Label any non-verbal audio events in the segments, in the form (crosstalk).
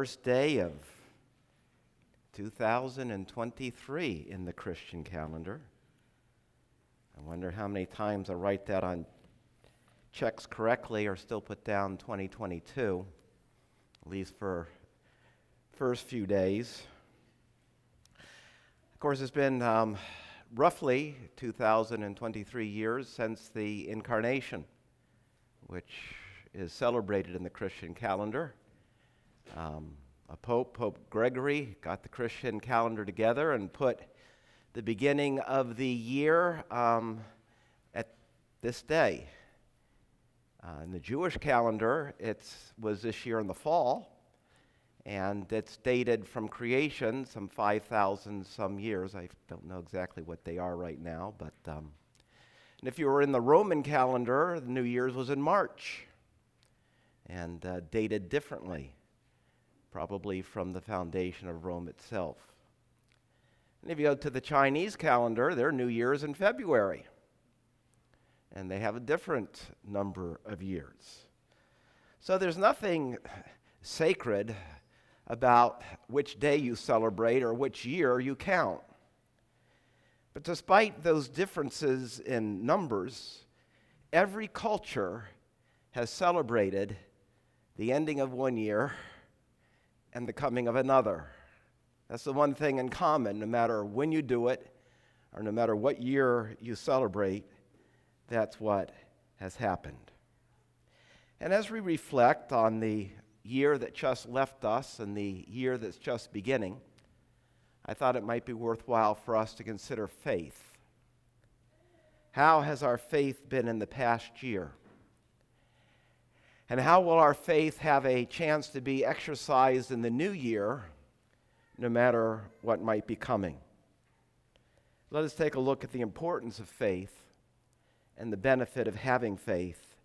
First day of 2023 in the Christian calendar. I wonder how many times I write that on checks correctly or still put down 2022, at least for first few days. Of course, it's been um, roughly 2023 years since the incarnation, which is celebrated in the Christian calendar. Um, a pope, Pope Gregory, got the Christian calendar together and put the beginning of the year um, at this day. Uh, in the Jewish calendar, it was this year in the fall, and it's dated from creation, some 5,000 some years. I don't know exactly what they are right now, but um, and if you were in the Roman calendar, the New Year's was in March and uh, dated differently, probably from the foundation of Rome itself. And if you go to the Chinese calendar, their New Year is in February. And they have a different number of years. So there's nothing sacred about which day you celebrate or which year you count. But despite those differences in numbers, every culture has celebrated the ending of one year and the coming of another. That's the one thing in common, no matter when you do it or no matter what year you celebrate, that's what has happened. And as we reflect on the year that just left us and the year that's just beginning, I thought it might be worthwhile for us to consider faith. How has our faith been in the past year? And how will our faith have a chance to be exercised in the new year, no matter what might be coming? Let us take a look at the importance of faith and the benefit of having faith.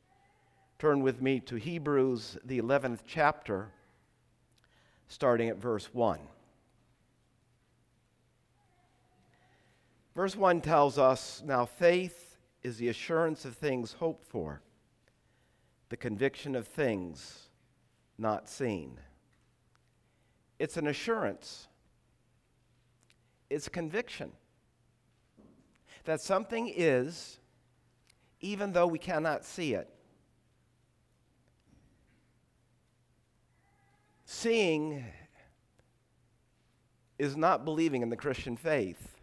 Turn with me to Hebrews, the 11th chapter, starting at verse 1. Verse 1 tells us Now faith is the assurance of things hoped for the conviction of things not seen. It's an assurance, it's conviction that something is, even though we cannot see it. Seeing is not believing in the Christian faith.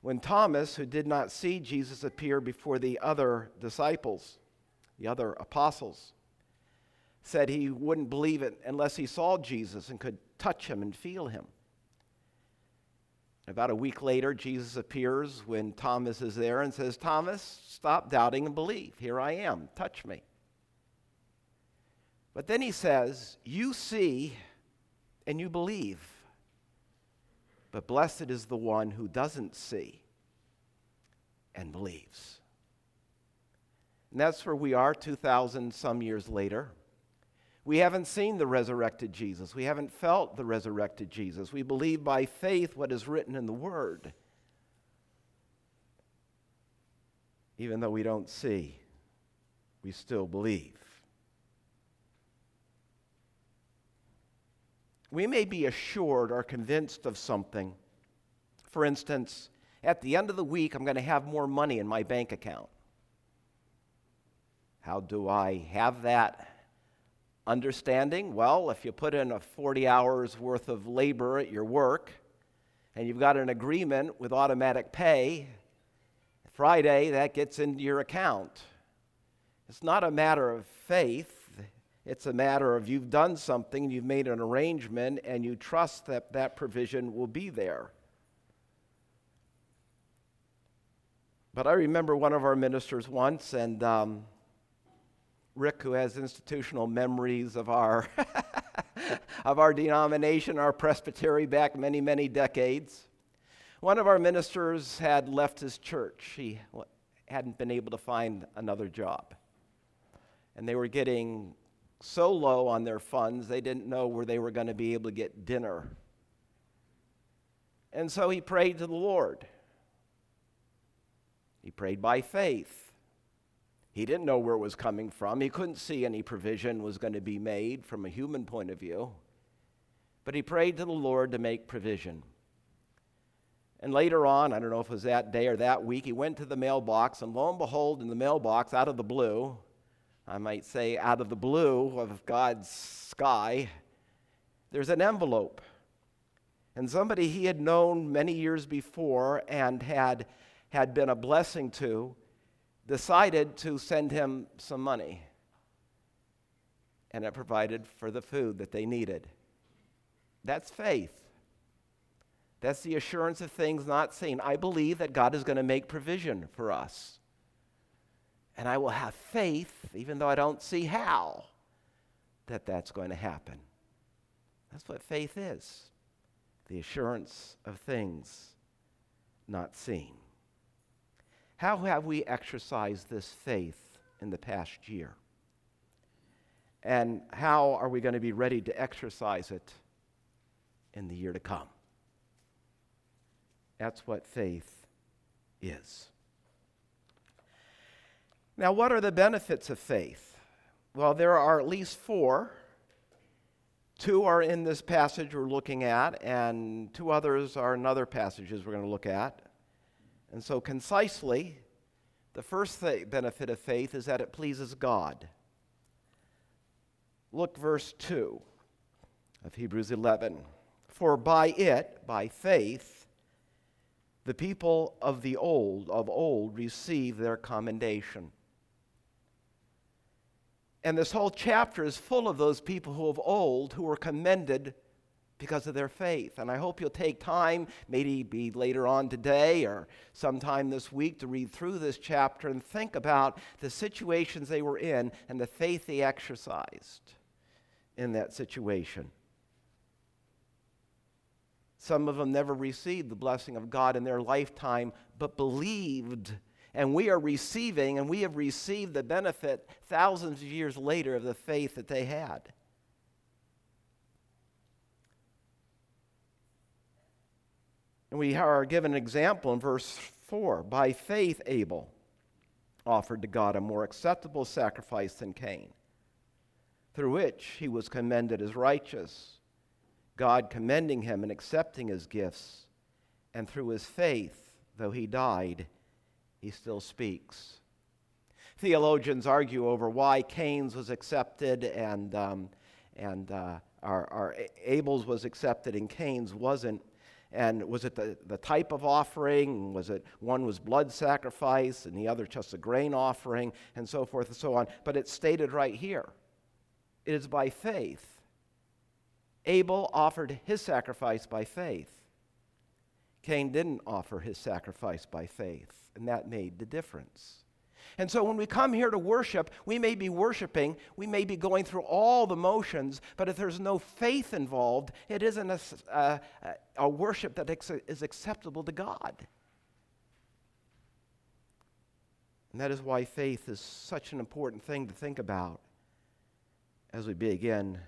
When Thomas, who did not see Jesus appear before the other disciples, the other apostles, said he wouldn't believe it unless he saw Jesus and could touch him and feel him. About a week later, Jesus appears when Thomas is there and says, Thomas, stop doubting and believe. Here I am. Touch me. But then he says, You see and you believe. But blessed is the one who doesn't see and believes. And that's where we are 2,000 some years later. We haven't seen the resurrected Jesus. We haven't felt the resurrected Jesus. We believe by faith what is written in the Word. Even though we don't see, we still believe. We may be assured or convinced of something. For instance, at the end of the week, I'm going to have more money in my bank account. How do I have that understanding? Well, if you put in a 40 hours worth of labor at your work and you've got an agreement with automatic pay, Friday that gets into your account. It's not a matter of faith, it's a matter of you've done something, you've made an arrangement, and you trust that that provision will be there. But I remember one of our ministers once, and um, Rick, who has institutional memories of our, (laughs) of our denomination, our presbytery back many, many decades. One of our ministers had left his church. He hadn't been able to find another job. And they were getting so low on their funds, they didn't know where they were going to be able to get dinner. And so he prayed to the Lord. He prayed by faith. He didn't know where it was coming from. He couldn't see any provision was going to be made from a human point of view. But he prayed to the Lord to make provision. And later on, I don't know if it was that day or that week, he went to the mailbox, and lo and behold, in the mailbox, out of the blue, I might say out of the blue of God's sky, there's an envelope. And somebody he had known many years before and had, had been a blessing to decided to send him some money. And it provided for the food that they needed. That's faith. That's the assurance of things not seen. I believe that God is going to make provision for us. And I will have faith, even though I don't see how, that that's going to happen. That's what faith is the assurance of things not seen. How have we exercised this faith in the past year? And how are we going to be ready to exercise it in the year to come? That's what faith is. Now, what are the benefits of faith? Well, there are at least four. Two are in this passage we're looking at, and two others are in other passages we're going to look at. And so, concisely, the first th- benefit of faith is that it pleases God. Look, verse 2 of Hebrews 11. For by it, by faith, the people of the old, of old, receive their commendation. And this whole chapter is full of those people who of old who were commended because of their faith. And I hope you'll take time, maybe be later on today or sometime this week, to read through this chapter and think about the situations they were in and the faith they exercised in that situation. Some of them never received the blessing of God in their lifetime, but believed and we are receiving, and we have received the benefit thousands of years later of the faith that they had. And we are given an example in verse 4. By faith, Abel offered to God a more acceptable sacrifice than Cain, through which he was commended as righteous, God commending him and accepting his gifts. And through his faith, though he died, he still speaks. Theologians argue over why Cain's was accepted and, um, and uh, our, our Abel's was accepted and Cain's wasn't. And was it the, the type of offering? Was it one was blood sacrifice and the other just a grain offering and so forth and so on? But it's stated right here. It is by faith. Abel offered his sacrifice by faith. Cain didn't offer his sacrifice by faith and that made the difference. And so when we come here to worship, we may be worshiping, we may be going through all the motions, but if there's no faith involved, it isn't a, a, a worship that is acceptable to God. And that is why faith is such an important thing to think about as we begin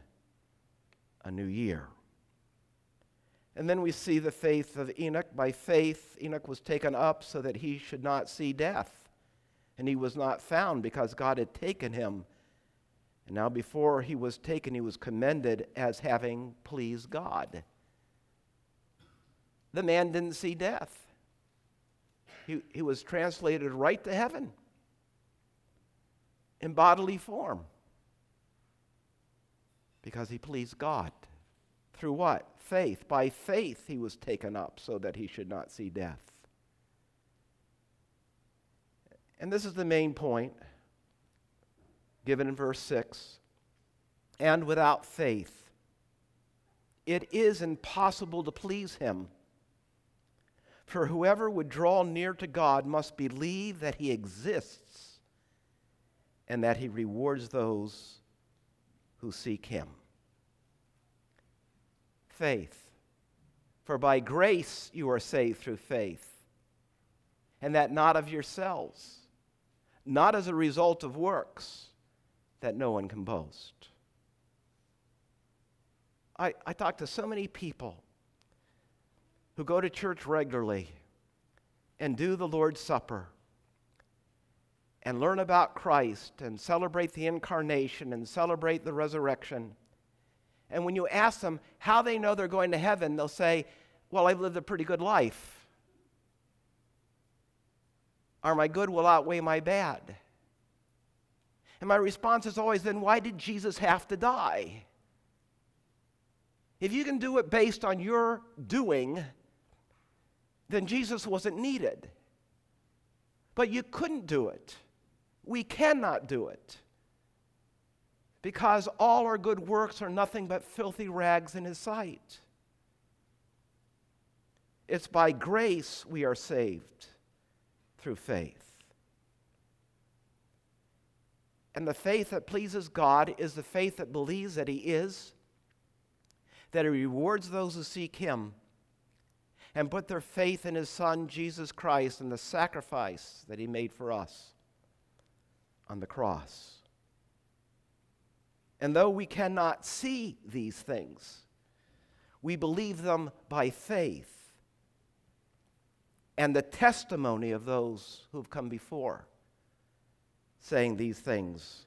a new year. And then we see the faith of Enoch. By faith, Enoch was taken up so that he should not see death. And he was not found because God had taken him. And now, before he was taken, he was commended as having pleased God. The man didn't see death, he, he was translated right to heaven in bodily form because he pleased God. Through what? Faith. By faith he was taken up so that he should not see death. And this is the main point given in verse 6. And without faith, it is impossible to please him. For whoever would draw near to God must believe that he exists and that he rewards those who seek him faith. For by grace you are saved through faith, and that not of yourselves, not as a result of works, that no one can boast. I, I talk to so many people who go to church regularly and do the Lord's Supper and learn about Christ and celebrate the incarnation and celebrate the resurrection. And when you ask them how they know they're going to heaven, they'll say, Well, I've lived a pretty good life. Or my good will outweigh my bad. And my response is always, Then why did Jesus have to die? If you can do it based on your doing, then Jesus wasn't needed. But you couldn't do it. We cannot do it. Because all our good works are nothing but filthy rags in His sight. It's by grace we are saved through faith. And the faith that pleases God is the faith that believes that He is, that He rewards those who seek Him, and put their faith in His Son, Jesus Christ, and the sacrifice that He made for us on the cross. And though we cannot see these things, we believe them by faith and the testimony of those who've come before, saying these things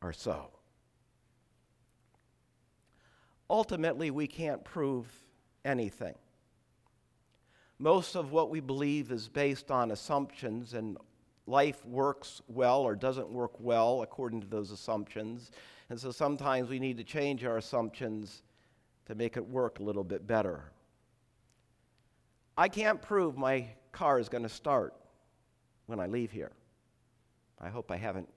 are so. Ultimately, we can't prove anything. Most of what we believe is based on assumptions and life works well or doesn't work well according to those assumptions. And so sometimes we need to change our assumptions to make it work a little bit better. I can't prove my car is going to start when I leave here. I hope I haven't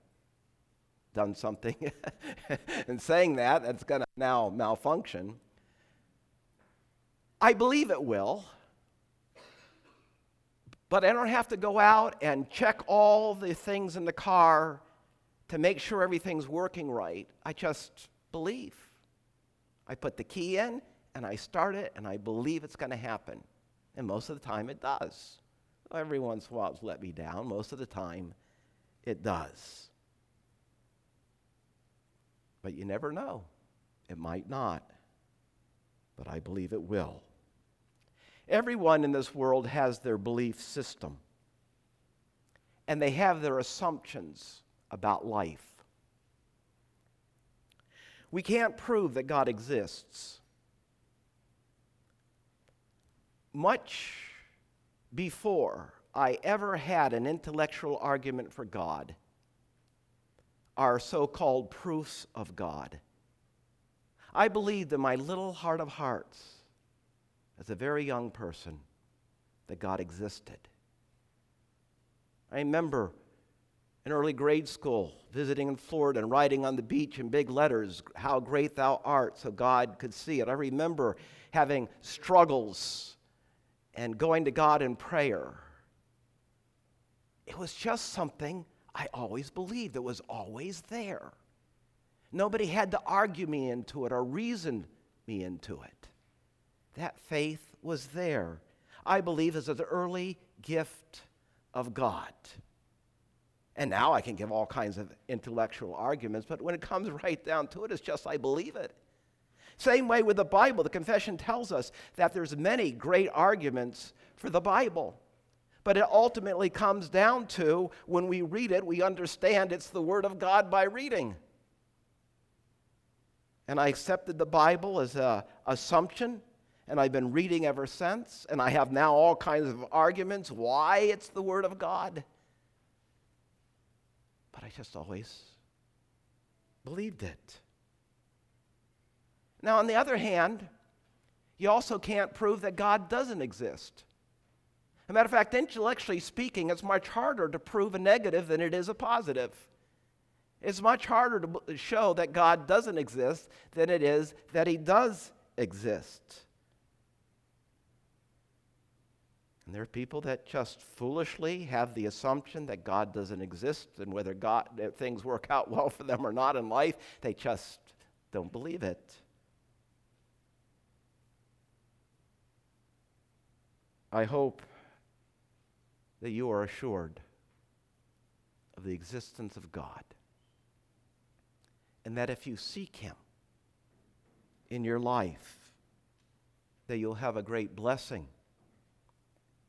done something (laughs) in saying that that's going to now malfunction. I believe it will. But I don't have to go out and check all the things in the car to make sure everything's working right. I just believe. I put the key in and I start it and I believe it's going to happen. And most of the time it does. Every once in a while it's let me down. Most of the time it does. But you never know. It might not. But I believe it will. Everyone in this world has their belief system, and they have their assumptions about life. We can't prove that God exists. Much before I ever had an intellectual argument for God are so called proofs of God. I believed in my little heart of hearts as a very young person that God existed. I remember in early grade school visiting in Florida and writing on the beach in big letters, How great thou art, so God could see it. I remember having struggles and going to God in prayer. It was just something I always believed, it was always there. Nobody had to argue me into it or reason me into it that faith was there. I believe is an early gift of God. And now I can give all kinds of intellectual arguments, but when it comes (laughs) right down to it, it's just I believe it. Same way with the Bible. The confession tells us that there's many great arguments for the Bible. But it ultimately comes down to when we read it, we understand it's the Word of God by reading. And I accepted the Bible as an assumption and I've been reading ever since, and I have now all kinds of arguments why it's the Word of God. But I just always believed it. Now, on the other hand, you also can't prove that God doesn't exist. As a matter of fact, intellectually speaking, it's much harder to prove a negative than it is a positive. It's much harder to show that God doesn't exist than it is that He does exist. And there are people that just foolishly have the assumption that God doesn't exist and whether God, things work out (laughs) well for them or not in life, they just don't believe it. I hope that you are assured of the existence of God. And that if you seek Him in your life, that you'll have a great blessing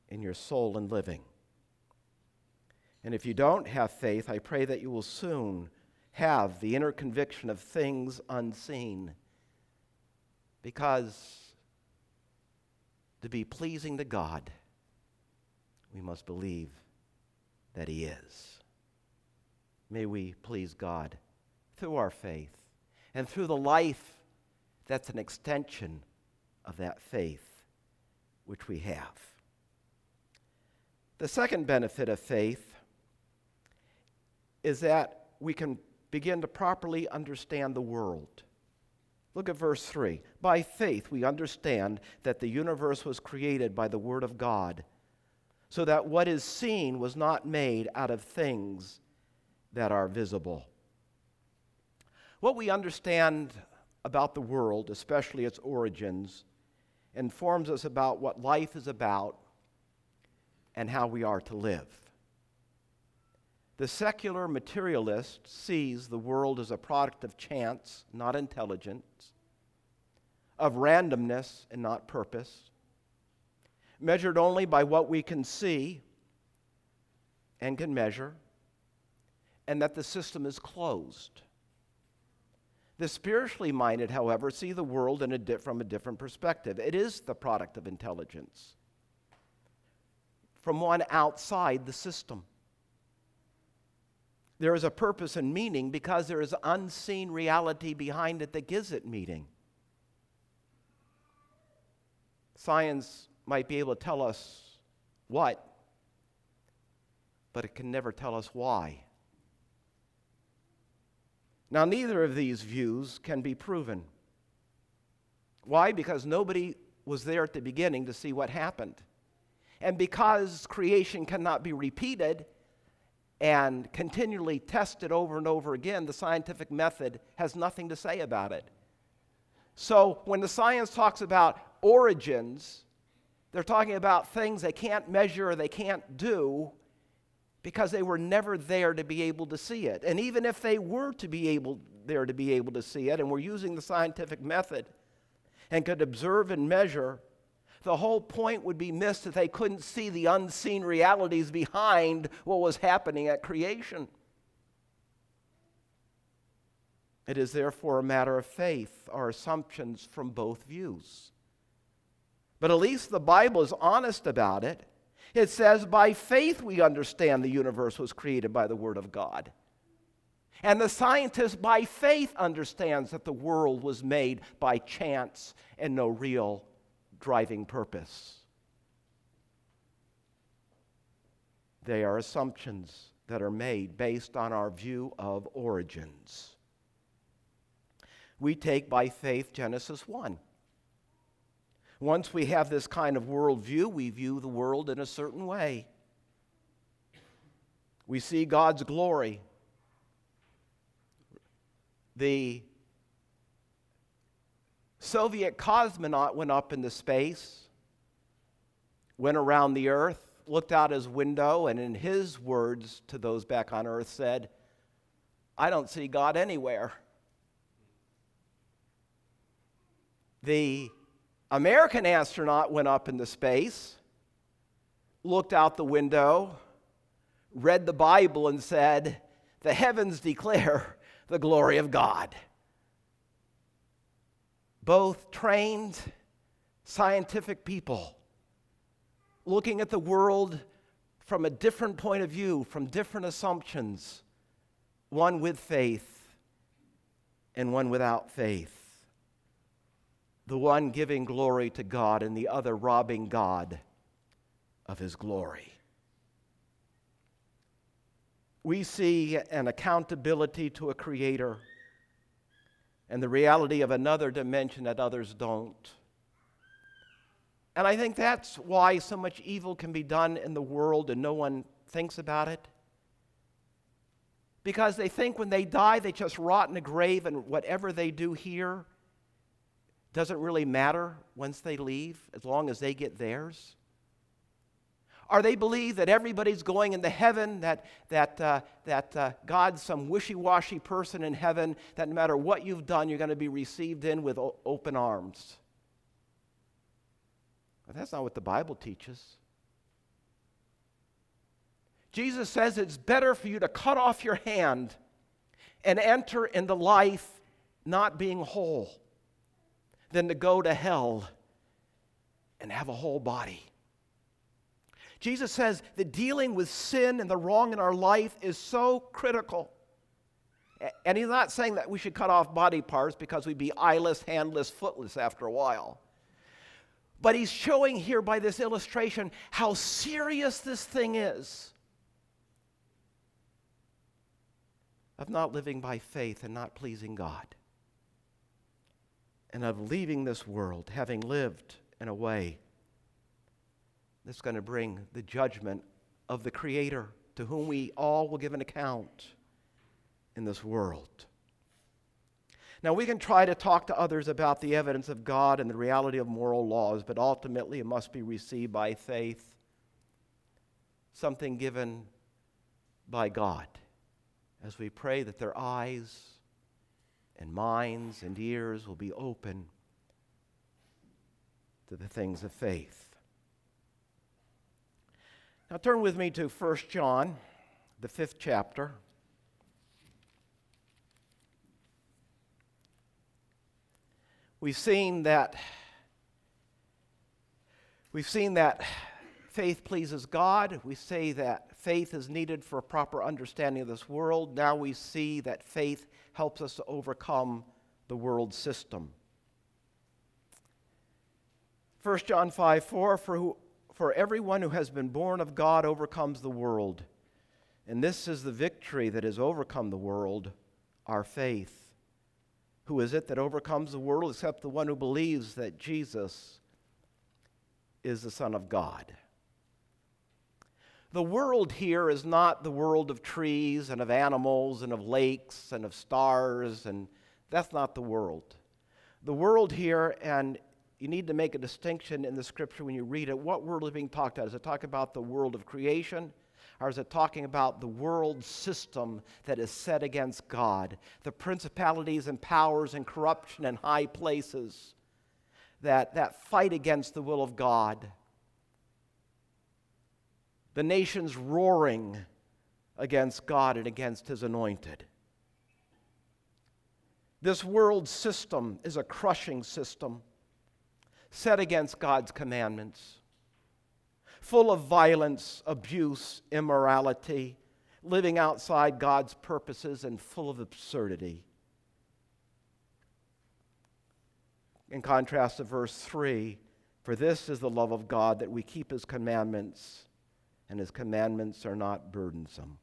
in your soul and living. And if you don't have faith, I pray that you will soon have the inner conviction of things unseen. Because to be pleasing to God, we must believe that He is. May we please God through our faith and through the life that's an extension of that faith which we have. The second benefit of faith is that we can begin to properly understand the world. Look at verse 3. By faith, we understand that the universe was created by the Word of God, so that what is seen was not made out of things that are visible. What we understand about the world, especially its origins, informs us about what life is about and how we are to live. The secular materialist sees the world as a product of chance, not intelligence, of randomness and not purpose, measured only by what we can see and can measure, and that the system is closed. The spiritually minded, however, see the world a di- from a different perspective. It is the product of intelligence, from one outside the system. There is a purpose and meaning because there is unseen reality behind it that gives it meaning. Science might be able to tell us what, but it can never tell us why. Now, neither of these views can be proven. Why? Because nobody was there at the beginning to see what happened. And because creation cannot be repeated, and continually tested over and over again, the scientific method has nothing to say about it. So when the science talks about origins, they're talking about things they can't measure or they can't do because they were never there to be able to see it. And even if they were to be able there to be able to see it and were using the scientific method and could observe and measure, the whole point would be missed that they couldn't see the unseen realities behind what was happening at creation. It is therefore a matter of faith, or assumptions from both views. But at least the Bible is honest about it. It says, by faith we understand the universe was created by the Word of God. And the scientist, by faith, understands that the world was made by chance and no real driving purpose. They are assumptions that are made based on our view of origins. We take by faith Genesis 1. Once we have this kind of worldview, we view the world in a certain way. We see God's glory. The Soviet cosmonaut went up into space, went around the earth, looked out his window, and in his words to those back on earth said, I don't see God anywhere. The American astronaut went up into space, looked out the window, read the Bible, and said, The heavens declare the glory of God both trained scientific people looking at the world from a different point of view, from different assumptions, one with faith and one without faith. The one giving glory to God and the other robbing God of his glory. We see an accountability to a creator and the reality of another dimension that others don't. And I think that's why so much evil can be done in the world and no one thinks about it. Because they think when they die, they just rot in a grave, and whatever they do here doesn't really matter once they leave, as long as they get theirs. Or they believe that everybody's going into heaven, that, that, uh, that uh, God's some wishy washy person in heaven, that no matter what you've done, you're going to be received in with o- open arms. But that's not what the Bible teaches. Jesus says it's better for you to cut off your hand and enter into life not being whole than to go to hell and have a whole body. Jesus says that dealing with sin and the wrong in our life is so critical. And he's not saying that we should cut off body parts because we'd be eyeless, handless, footless after a while. But he's showing here by this illustration how serious this thing is of not living by faith and not pleasing God, and of leaving this world having lived in a way that's going to bring the judgment of the Creator to whom we all will give an account in this world. Now, we can try to talk to others about the evidence of God and the reality of moral laws, but ultimately it must be received by faith, something given by God, as we pray that their eyes and minds and ears will be open to the things of faith. Now, turn with me to 1 John, the fifth chapter. We've seen that we've seen that faith pleases God. We say that faith is needed for a proper understanding of this world. Now we see that faith helps us to overcome the world system. 1 John 5 4 for, who, for everyone who has been born of God overcomes the world. And this is the victory that has overcome the world, our faith. Who is it that overcomes the world except the one who believes that Jesus is the Son of God? The world here is not the world of trees and of animals and of lakes and of stars, and that's not the world. The world here, and you need to make a distinction in the scripture when you read it. What world is being talked about? Is it talking about the world of creation? Or is it talking about the world system that is set against God? The principalities and powers and corruption and high places that, that fight against the will of God. The nations roaring against God and against his anointed. This world system is a crushing system set against God's commandments full of violence, abuse, immorality, living outside God's purposes, and full of absurdity. In contrast to verse 3, for this is the love of God that we keep his commandments, and his commandments are not burdensome.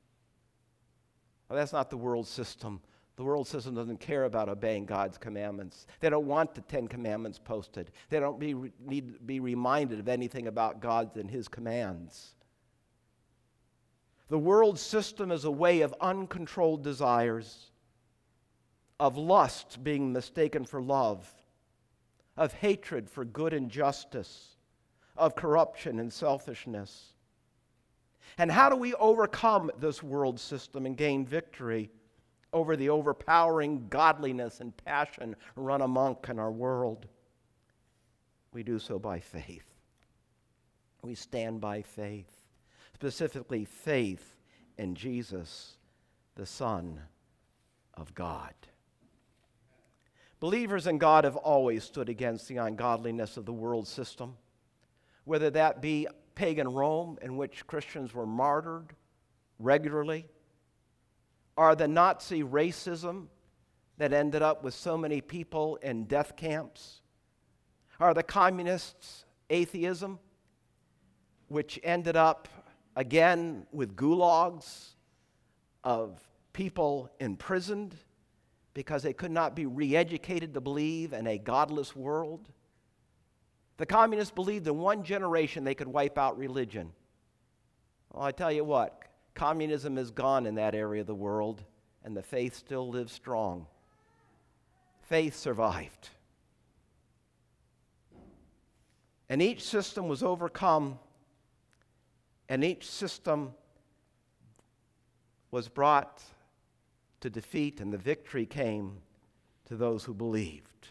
Well, that's not the world system the world system doesn't care about obeying God's commandments. They don't want the Ten Commandments posted. They don't be, need to be reminded of anything about God and His commands. The world system is a way of uncontrolled desires, of lust being mistaken for love, of hatred for good and justice, of corruption and selfishness. And how do we overcome this world system and gain victory? Over the overpowering godliness and passion run amok in our world. We do so by faith. We stand by faith, specifically faith in Jesus, the Son of God. Believers in God have always stood against the ungodliness of the world system, whether that be pagan Rome, in which Christians were martyred regularly are the Nazi racism that ended up with so many people in death camps? Are the communists' atheism, which ended up again with gulags of people imprisoned because they could not be re educated to believe in a godless world? The communists believed in one generation they could wipe out religion. Well, I tell you what, Communism is gone in that area of the world, and the faith still lives strong. Faith survived. And each system was overcome, and each system was brought to defeat, and the victory came to those who believed.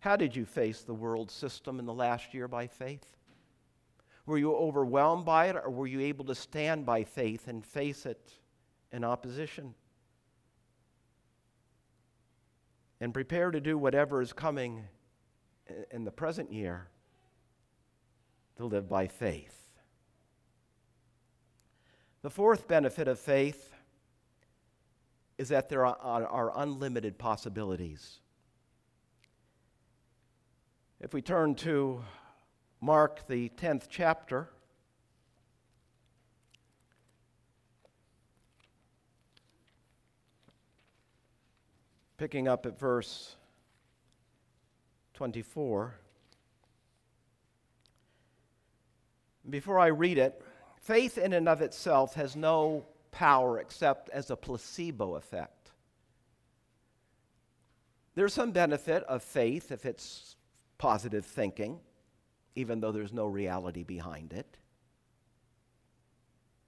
How did you face the world system in the last year by faith? Were you overwhelmed by it, or were you able to stand by faith and face it in opposition? And prepare to do whatever is coming in the present year to live by faith. The fourth benefit of faith is that there are, are, unlimited possibilities. If we turn to Mark, the 10th chapter, picking up at verse 24. Before I read it, faith in and of itself has no power except as a placebo effect. There's some benefit of faith if it's positive thinking, even though there's no reality behind it.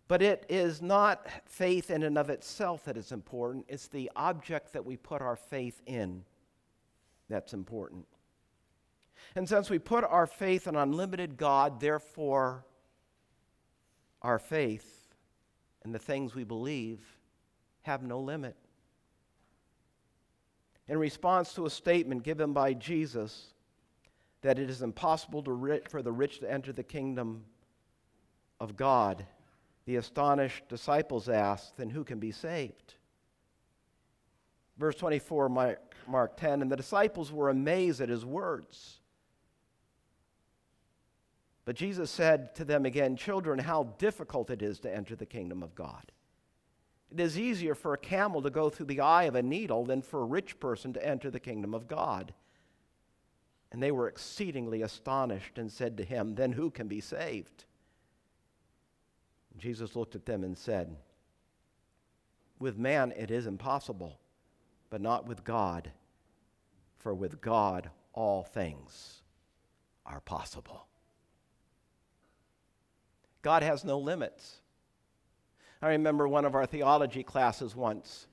But it is not faith in and of itself that is important, it's the object that we put our faith in that's important. And since we put our faith in unlimited God, therefore, our faith and the things we believe have no limit. In response to a statement given by Jesus that it is impossible ri- for the rich to enter the kingdom of God, the astonished disciples asked, Then who can be saved? Verse 24, Mark, Mark 10, and the disciples were amazed at his words. But Jesus said to them again, Children, how difficult it is to enter the kingdom of God. It is easier for a camel to go through the eye of a needle than for a rich person to enter the kingdom of God. And they were exceedingly astonished and said to him, Then who can be saved? Jesus looked at them and said, With man it is impossible, but not with God, for with God all things are possible. God has no limits. I remember one of our theology classes once.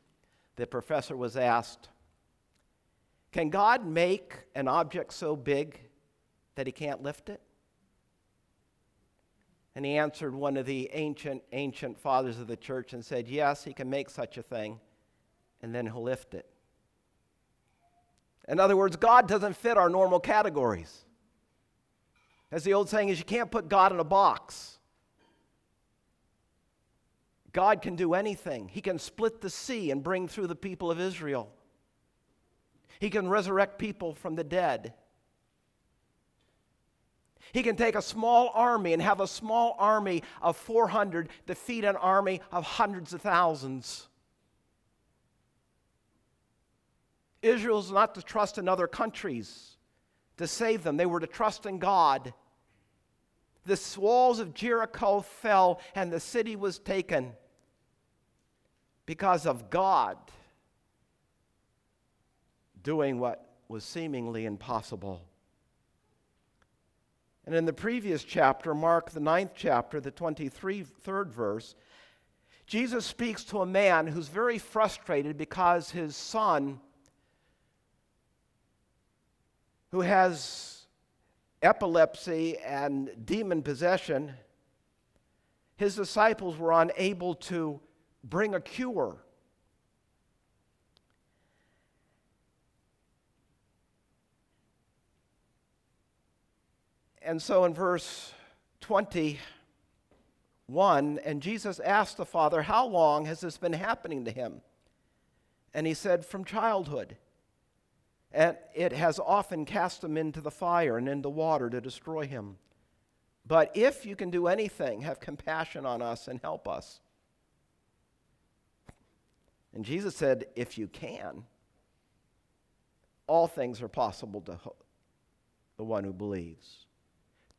The professor was asked, Can God make an object so big that he can't lift it? And he answered one of the ancient, ancient fathers of the church and said, Yes, he can make such a thing, and then he'll lift it. In other words, God doesn't fit our normal categories. As the old saying is, you can't put God in a box. God can do anything. He can split the sea and bring through the people of Israel. He can resurrect people from the dead. He can take a small army and have a small army of 400 defeat an army of hundreds of thousands. Israel Israel's not to trust in other countries to save them, they were to trust in God. The walls of Jericho fell and the city was taken because of God doing what was seemingly impossible. And in the previous chapter, Mark, the ninth chapter, the 23rd verse, Jesus speaks to a man who's very frustrated because his son, who has epilepsy and demon possession, his disciples were unable to bring a cure. And so in verse 21, and Jesus asked the Father, How long has this been happening to him? And he said, From childhood. And it has often cast him into the fire and into water to destroy him. But if you can do anything, have compassion on us and help us. And Jesus said, If you can, all things are possible to the one who believes.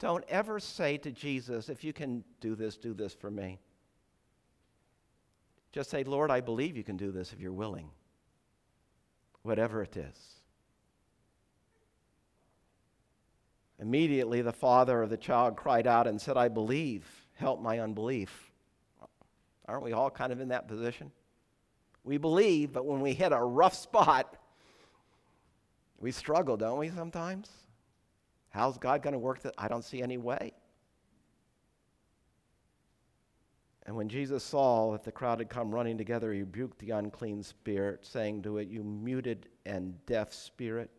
Don't ever say to Jesus, If you can do this, do this for me. Just say, Lord, I believe you can do this if you're willing, whatever it is. Immediately, the father of the child cried out and said, I believe, help my unbelief. Aren't we all kind of in that position? We believe, but when we hit a rough spot, we struggle, don't we, sometimes? How's God going to work that? I don't see any way. And when Jesus saw that the crowd had come running together, he rebuked the unclean spirit, saying to it, You muted and deaf spirit,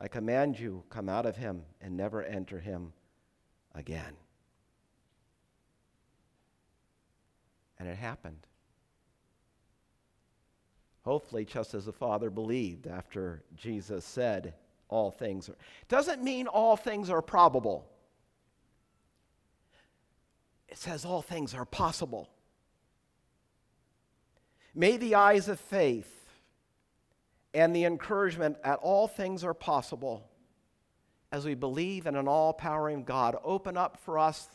I command you, come out of him and never enter him again. And it happened. Hopefully, just as the Father believed after Jesus said, All things are. Doesn't mean all things are probable. It says all things are possible. May the eyes of faith and the encouragement that all things are possible as we believe in an all powering God open up for us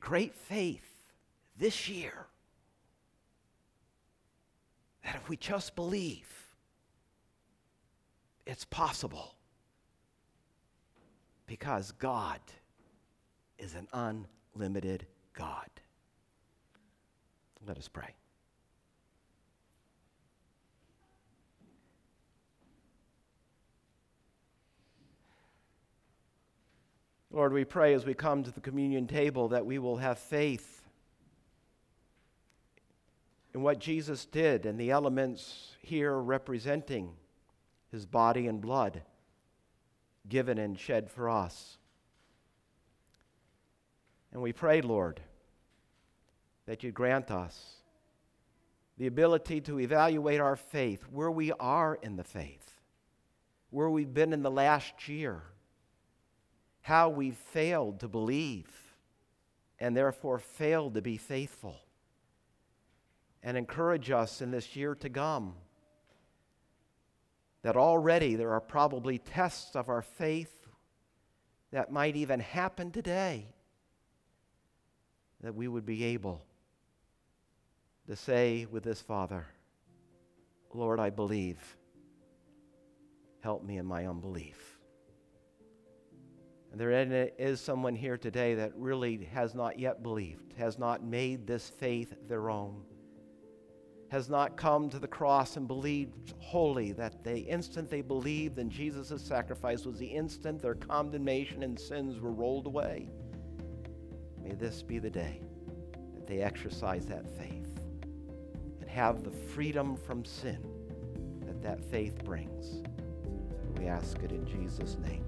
great faith this year that if we just believe, it's possible because God is an unlimited God. Let us pray. Lord, we pray as we come to the communion table that we will have faith in what Jesus did and the elements here representing his body and blood given and shed for us. And we pray, Lord, that you grant us the ability to evaluate our faith, where we are in the faith, where we've been in the last year how we've failed to believe and therefore failed to be faithful. And encourage us in this year to come that already there are probably tests of our faith that might even happen today, that we would be able to say with this Father, Lord, I believe. Help me in my unbelief. And there is someone here today that really has not yet believed, has not made this faith their own, has not come to the cross and believed wholly that the instant they believed in Jesus' sacrifice was the instant their condemnation and sins were rolled away. May this be the day that they exercise that faith and have the freedom from sin that that faith brings. We ask it in Jesus' name.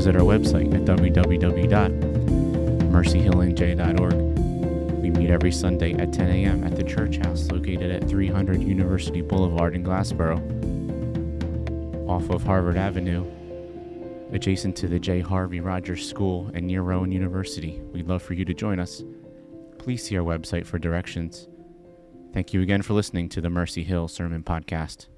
Visit our website at www.mercyhillnj.org. We meet every Sunday at 10 a.m. at the church house located at 300 University Boulevard in Glassboro, off of Harvard Avenue, adjacent to the J. Harvey Rodgers School and near Rowan University. We'd love for you to join us. Please see our website for directions. Thank you again for listening to the Mercy Hill Sermon Podcast.